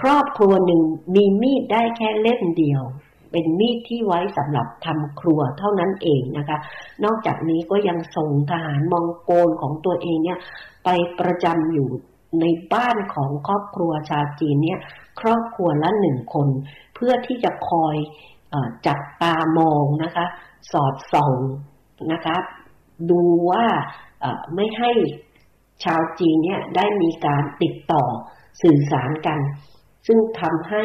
ครอบครัวหนึ่งมีมีดได้แค่เล่มเดียว เป็นมีดที่ไว้สำหรับทำครัวเท่านั้นเองนะคะ นอกจากนี้ก็ยังส่งทหารมองโกลของตัวเองเนี่ยไปประจำอยู่ในบ้านของครอบครัวชาวจีนเนี่ยครอบครัวละหนึ่งคน เพื่อที่จะคอย จับตามองนะคะ สอดส่องนะคะ ดูว่าไม่ให้ชาวจีนเนี่ยได้มีการติดต่อสื่อสารกัน ซึ่งทำให้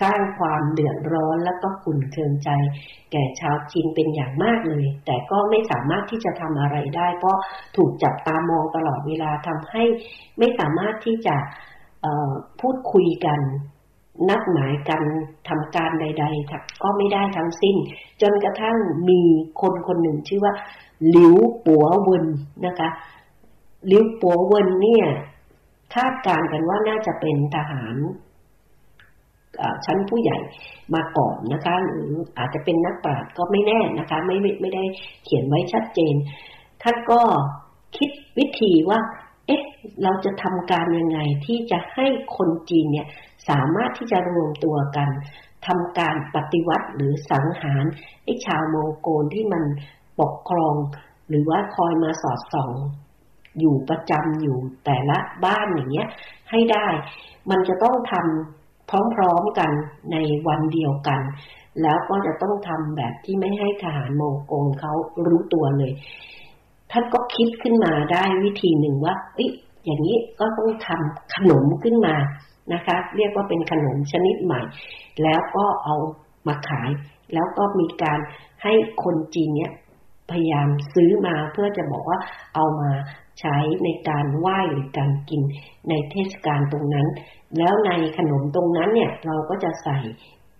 สร้างความเดือดร้อนและก็ขุ่นเคืองใจ แก่ชาวจีนเป็นอย่างมากเลย แต่ก็ไม่สามารถที่จะทำอะไรได้ เพราะถูกจับตามองตลอดเวลาทำให้ไม่สามารถที่จะพูดคุยกัน นัดหมายกันทำการใดๆก็ไม่ได้ทั้งสิ้น จนกระทั่งมีคนคนหนึ่งชื่อว่าหลิวปัวเวินนะคะหลิวปัวเวินเนี่ยคาดการกันว่าน่าจะเป็นทหารชั้นผู้ใหญ่มาก่อนนะคะ หรืออาจจะเป็นนักปราชญ์ก็ไม่แน่นะคะ ไม่ไม่ได้เขียนไว้ชัดเจนท่านก็คิดวิธีว่า เอ๊ะ เราจะทำการยังไงที่จะให้คนจีนเนี่ย สามารถที่จะรวมตัวกันทำการปฏิวัติหรือสังหารไอ้ชาวโมโกลที่มันปกครอง หรือว่าคอยมาสอดส่อง อยู่ประจำอยู่แต่ละบ้านอย่างเงี้ย ให้ได้ มันจะต้องทำพร้อมๆกันในวันเดียวกัน แล้วก็จะต้องทำแบบที่ไม่ให้ทหารโมโกลเขารู้ตัวเลยท่านก็คิดขึ้นมาได้วิธีหนึ่งว่าอ้ยอย่างนี้ก็ต้องทำขนมขึ้นมา นะคะ เรียกว่าเป็นขนมชนิดใหม่ แล้วก็เอามาขาย แล้วก็มีการให้คนจีนเนี่ยพยายามซื้อมาเพื่อจะบอกว่าเอามาใช้ในการไหว้หรือการกินในเทศกาลตรงนั้น แล้วในขนมตรงนั้นเนี่ยเราก็จะใส่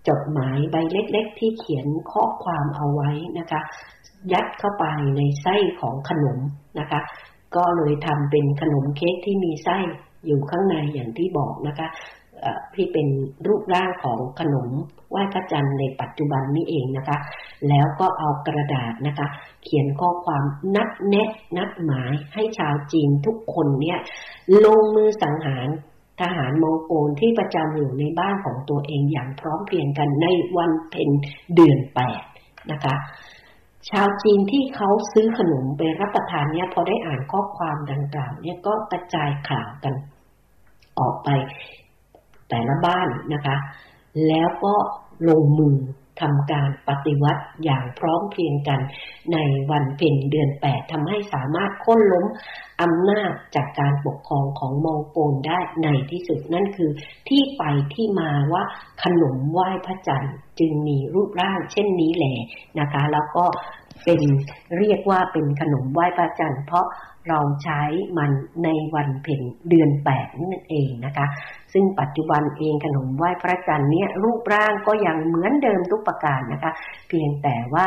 จดหมายใบเล็กๆ ที่เขียนข้อความเอาไว้นะคะ ยัดเข้าไปในไส้ของขนมนะคะ ก็เลยทำเป็นขนมเค้กที่มีไส้ อยู่ข้างในอย่างที่บอกนะคะที่เป็นรูปร่างของขนมไหว้พระจันทร์ในปัจจุบันนี้เองนะคะ แล้วก็เอากระดาษนะคะ เขียนข้อความนัดแนะนัดหมายให้ชาวจีนทุกคนเนี่ยลงมือสังหารทหารมองโกลที่ประจำอยู่ในบ้านของตัวเองอย่างพร้อมเพรียงกันในวันเพ็ญเดือนแปดนะคะ ชาวจีนที่เขาซื้อขนมไปรับประทานเนี่ยพอได้อ่านข้อความดังกล่าวเนี่ยก็กระจายข่าวกัน ออกไปแต่ละบ้านนะคะ แล้วก็ลงมือ ทำการปฏิวัติอย่างพร้อมเพรียงกัน ในวันเพ็ญเดือนแปดทำให้สามารถค้นล้มอำนาจจากการปกครองของมองโกลได้ในที่สุดนั่นคือที่ไปที่มาว่าขนมไหว้พระจันทร์จึงมีรูปร่างเช่นนี้แหละนะคะ แล้วก็เป็นเรียกว่าเป็นขนมไหว้พระจันทร์เพราะ เราใช้มันในวันเพ็ญเดือนแปดนั่นเองนะคะ ซึ่งปัจจุบันเองขนมไหว้พระจันทร์เนี่ยรูปร่างก็ยังเหมือนเดิมทุกประการนะคะ เพียงแต่ว่า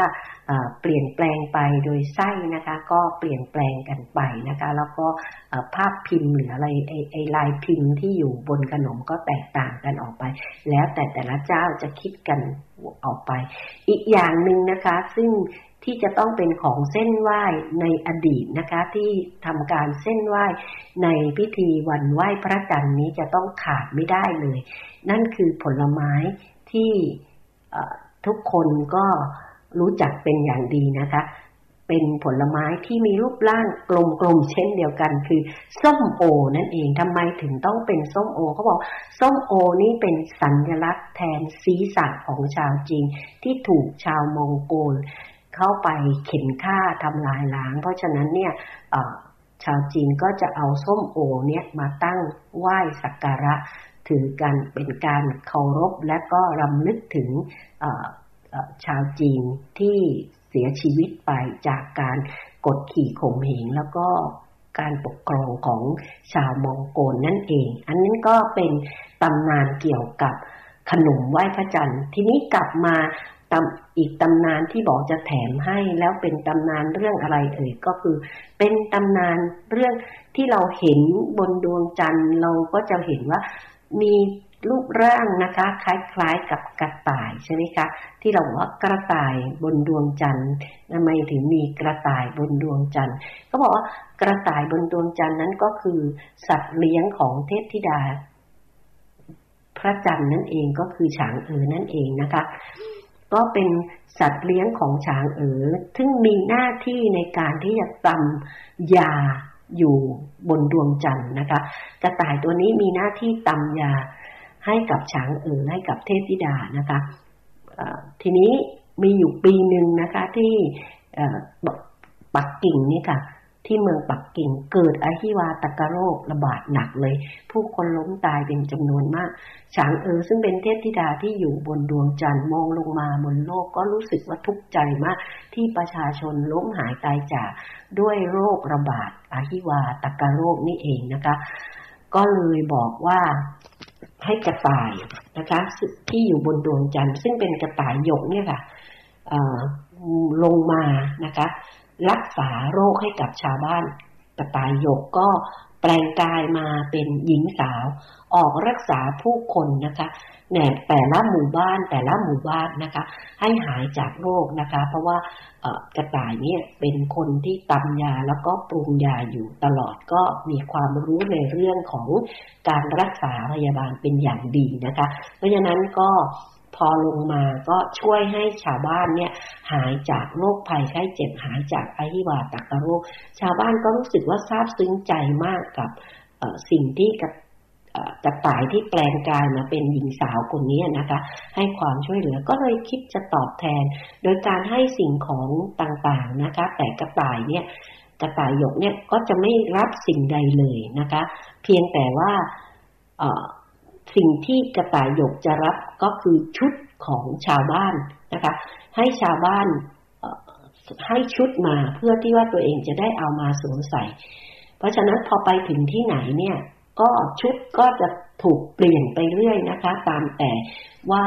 เปลี่ยนแปลงไปโดยไส้นะคะ ก็เปลี่ยนแปลงกันไปนะคะ แล้วก็ภาพพิมพ์หรืออะไรไอไอลายพิมพ์ที่อยู่บนขนมก็แตกต่างกันออกไป แล้วแต่แต่ละเจ้าจะคิดกันออกไป อีกอย่างหนึ่งนะคะ ซึ่ง ที่จะต้องเป็นของเส้นไหว้ในอดีตนะคะ ที่ทำการเส้นไหว้ในพิธีวันไหว้พระจันทร์นี้จะต้องขาดไม่ได้เลย นั่นคือผลไม้ที่ทุกคนก็รู้จักเป็นอย่างดีนะคะ เป็นผลไม้ที่มีรูปร่างกลมๆเช่นเดียวกัน คือส้มโอนั่นเองทำไมถึงต้องเป็นส้มโอเขาบอกส้มโอนี้เป็นสัญลักษณ์แทนสีสันของชาวจีนที่ถูกชาวมองโกล เข้าไปเข็นฆ่าทำลายล้าง เพราะฉะนั้นเนี่ยชาวจีนก็จะเอาส้มโอเนี่ยมาตั้งไหว้สักการะ ถือกันเป็นการเคารพและก็รำลึกถึงชาวจีนที่เสียชีวิตไปจากการกดขี่ข่มเหงแล้วก็การปกครองของชาวมองโกลนั่นเอง อันนี้นก็เป็นตำนานเกี่ยวกับขนมไหว้พระจันทร์ ทีนี้กลับมาตำ อีกตำนานที่บอกจะแถมให้แล้วเป็นตำนานเรื่องอะไรเอ่ยก็คือ เป็นตำนานเรื่องที่เราเห็นบนดวงจันทร์เราก็จะเห็นว่ามีรูปร่างนะคะ คล้ายๆกับกระต่ายใช่ไหมคะที่เราว่ากระต่ายบนดวงจันทร์ทำไมถึงมีกระต่ายบนดวงจันทร์ก็บอกว่ากระต่ายบนดวงจันทร์นั้นก็คือ สัตว์เลี้ยงของเทพธิดา พระจันทร์นั่นเองก็คือฉางเอ๋อนั่นเองนะคะ ก็เป็นสัตว์เลี้ยงของฉางเอ๋อซึ่งมีหน้าที่ในการที่จะตำยาอยู่บนดวงจันทร์นะคะ กระต่ายตัวนี้มีหน้าที่ตำยาให้กับช้างเอ๋อให้กับเทพธิดานะคะทีนี้มีอยู่ปีหนึ่งนะคะที่ปักกิ่งนี่ค่ะ ที่เมืองปักกิ่งเกิดอหิวาตกโรคระบาดหนักเลย ผู้คนล้มตายเป็นจำนวนมากช้างเอ๋อซึ่งเป็นเทพธิดาที่อยู่บนดวงจันทร์มองลงมาบนโลกก็รู้สึกว่าทุกข์ใจมาก ที่ประชาชนล้มหายตายจากด้วยโรคระบาดอหิวาตกโรคนี่เองนะคะ ก็เลยบอกว่าให้กระต่ายนะคะที่อยู่บนดวงจันทร์ซึ่งเป็นกระต่ายหยกเนี่ยค่ะลงมานะคะ รักษาโรคให้กับชาวบ้านกระต่ายหยกก็แปลงกายมาเป็นหญิงสาว ออกรักษาผู้คนนะคะแหนแต่ละหมู่บ้านแต่ละหมู่บ้านนะคะ ให้หายจากโรคนะคะ เพราะว่ากระต่ายเนี่ยเป็นคนที่ตำยาแล้วก็ปรุงยาอยู่ตลอดก็มีความรู้ในเรื่องของการรักษาพยาบาลเป็นอย่างดีนะคะ เพราะฉะนั้นก็ พอลงมาก็ช่วยให้ชาวบ้านเนี่ยหายจากโรคภัยไข้เจ็บหายจากอหิวาตกโรค ชาวบ้านก็รู้สึกว่าซาบซึ้งใจมากกับสิ่งที่กระกระต่ายที่แปลงกายมาเป็นหญิงสาวคนนี้นะคะ ให้ความช่วยเหลือก็เลยคิดจะตอบแทน โดยการให้สิ่งของต่างๆนะคะ แต่กระต่ายเนี่ยกระต่ายหยกเนี่ยก็จะไม่รับสิ่งใดเลยนะคะ เพียงแต่ว่า สิ่งที่กระต่ายหยกจะรับก็คือชุดของชาวบ้านนะคะ ให้ชาวบ้านให้ชุดมาเพื่อที่ว่าตัวเองจะได้เอามาสวมใส่ เพราะฉะนั้นพอไปถึงที่ไหนเนี่ยก็ชุดก็จะถูกเปลี่ยนไปเรื่อยนะคะ ตามแต่ว่า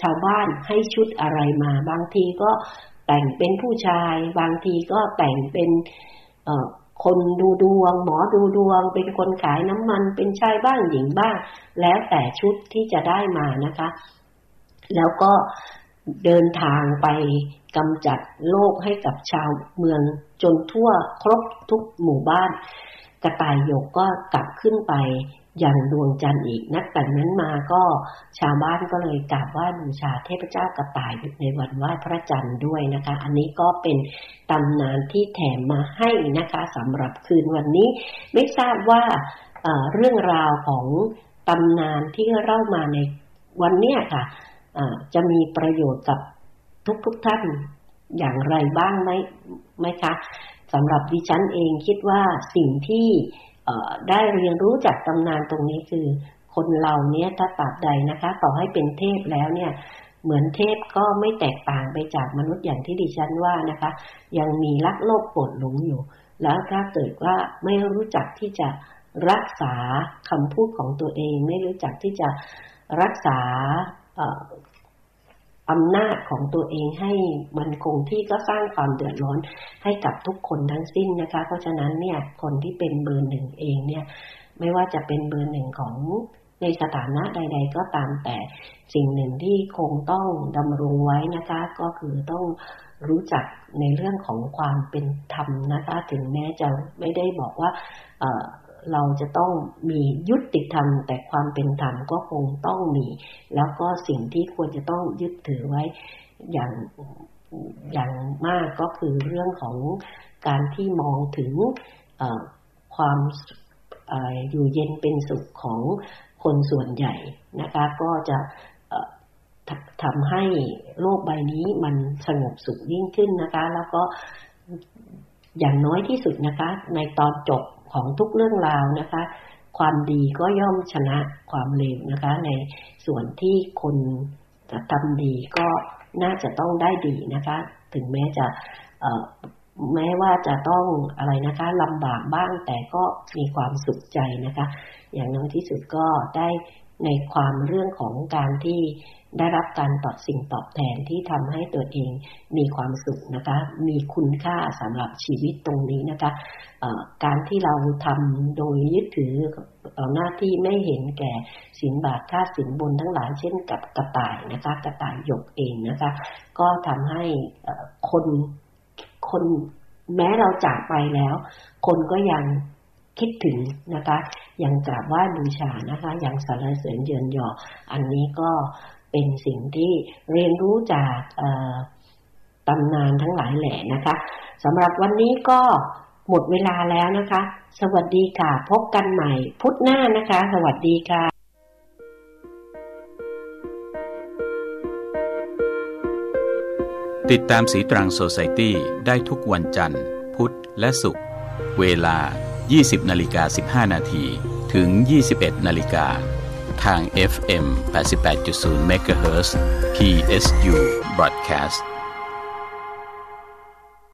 ชาวบ้านให้ชุดอะไรมา บางทีก็แต่งเป็นผู้ชาย บางทีก็แต่งเป็น คนดูดวง หมอดูดวง เป็นคนขายน้ำมัน เป็นชายบ้างหญิงบ้าง แล้วแต่ชุดที่จะได้มานะคะ แล้วก็เดินทางไปกำจัดโรคให้กับชาวเมืองจนทั่วครบทุกหมู่บ้าน กระต่ายหยกก็กลับขึ้นไป อย่างดวงจันทร์อีก นับแต่นั้นมาก็ชาวบ้านก็เลยกราบไหว้บูชาเทพเจ้ากระต่ายในวันไหว้พระจันทร์ด้วยนะคะ อันนี้ก็เป็นตำนานที่แถมมาให้นะคะสำหรับคืนวันนี้ ไม่ทราบว่าเรื่องราวของตำนานที่เล่ามาในวันนี้ค่ะจะมีประโยชน์กับทุกๆทท่านอย่างไรบ้างไหมไหมคะสำหรับดิฉันเองคิดว่าสิ่งที่ ได้เรียนรู้จากตำนานตรงนี้คือคนเราเนี้ยถ้าตัดใดนะคะต่อให้เป็นเทพแล้วเนี่ย เหมือนเทพก็ไม่แตกต่างไปจากมนุษย์อย่างที่ดิฉันว่านะคะ ยังมีรักโลภโกรธหลงอยู่ แล้วถ้าเกิดว่าไม่รู้จักที่จะรักษาคำพูดของตัวเอง ไม่รู้จักที่จะรักษา อำนาจของตัวเองให้มันคงที่ก็สร้างความเดือดร้อนให้กับทุกคนทั้งสิ้นนะคะ เพราะฉะนั้นเนี่ยคนที่เป็นเบอร์หนึ่งเองเนี่ยไม่ว่าจะเป็นเบอร์หนึ่งของในสถานะใด ๆ ก็ตามแต่สิ่งหนึ่งที่คงต้องดำรงไว้นะคะ ก็คือต้องรู้จักในเรื่องของความเป็นธรรมนะคะ ถึงแม้จะไม่ได้บอกว่า เราจะต้องมียุติธรรม แต่ความเป็นธรรมก็คงต้องมี แล้วก็สิ่งที่ควรจะต้องยึดถือไว้อย่างอย่างมากก็คือเรื่องของการที่มองถึงความอยู่เย็นเป็นสุขของคนส่วนใหญ่นะคะ ก็จะทำให้โลกใบนี้มันสงบสุขยิ่งขึ้นนะคะ แล้วก็อย่างน้อยที่สุดนะคะ ในตอนจบ ของทุกเรื่องราวนะคะ ความดีก็ย่อมชนะความเลวนะคะ ในส่วนที่คนจะทำดีก็น่าจะต้องได้ดีนะคะ ถึงแม้จะแม้ว่าจะต้องอะไรนะคะลำบากบ้างแต่ก็มีความสุขใจนะคะ อย่างน้อยที่สุดก็ได้ในความเรื่องของการที่ ได้รับการตอบสิ่งตอบแทนที่ทำให้ตัวเองมีความสุขนะคะ มีคุณค่าสำหรับชีวิตตรงนี้นะคะการที่เราทำโดยยึดถือหน้าที่ไม่เห็นแก่สินบาทค่าสินบนทั้งหลายเช่นกับกระต่ายนะคะ กระต่ายหยกเองนะคะ ก็ทำให้คนคนแม้เราจากไปแล้ว คนก็ยังคิดถึงนะคะ ยังกราบไหว้บูชานะคะ ยังสรรเสริญเยินยอ อันนี้ก็ เป็นสิ่งที่เรียนรู้จากตำนานทั้งหลายแหล่นะคะสำหรับวันนี้ก็หมดเวลาแล้วนะคะ สวัสดีค่ะ พบกันใหม่ พุธหน้านะคะ สวัสดีค่ะติดตามสีตรังโซไซตี้ได้ทุกวันจันทร์ พุธและศุกร์เวลา 20นาฬิกา15 นาทีถึง 21นาฬิกา ทาง FM 88.0 MHz PSU Broadcast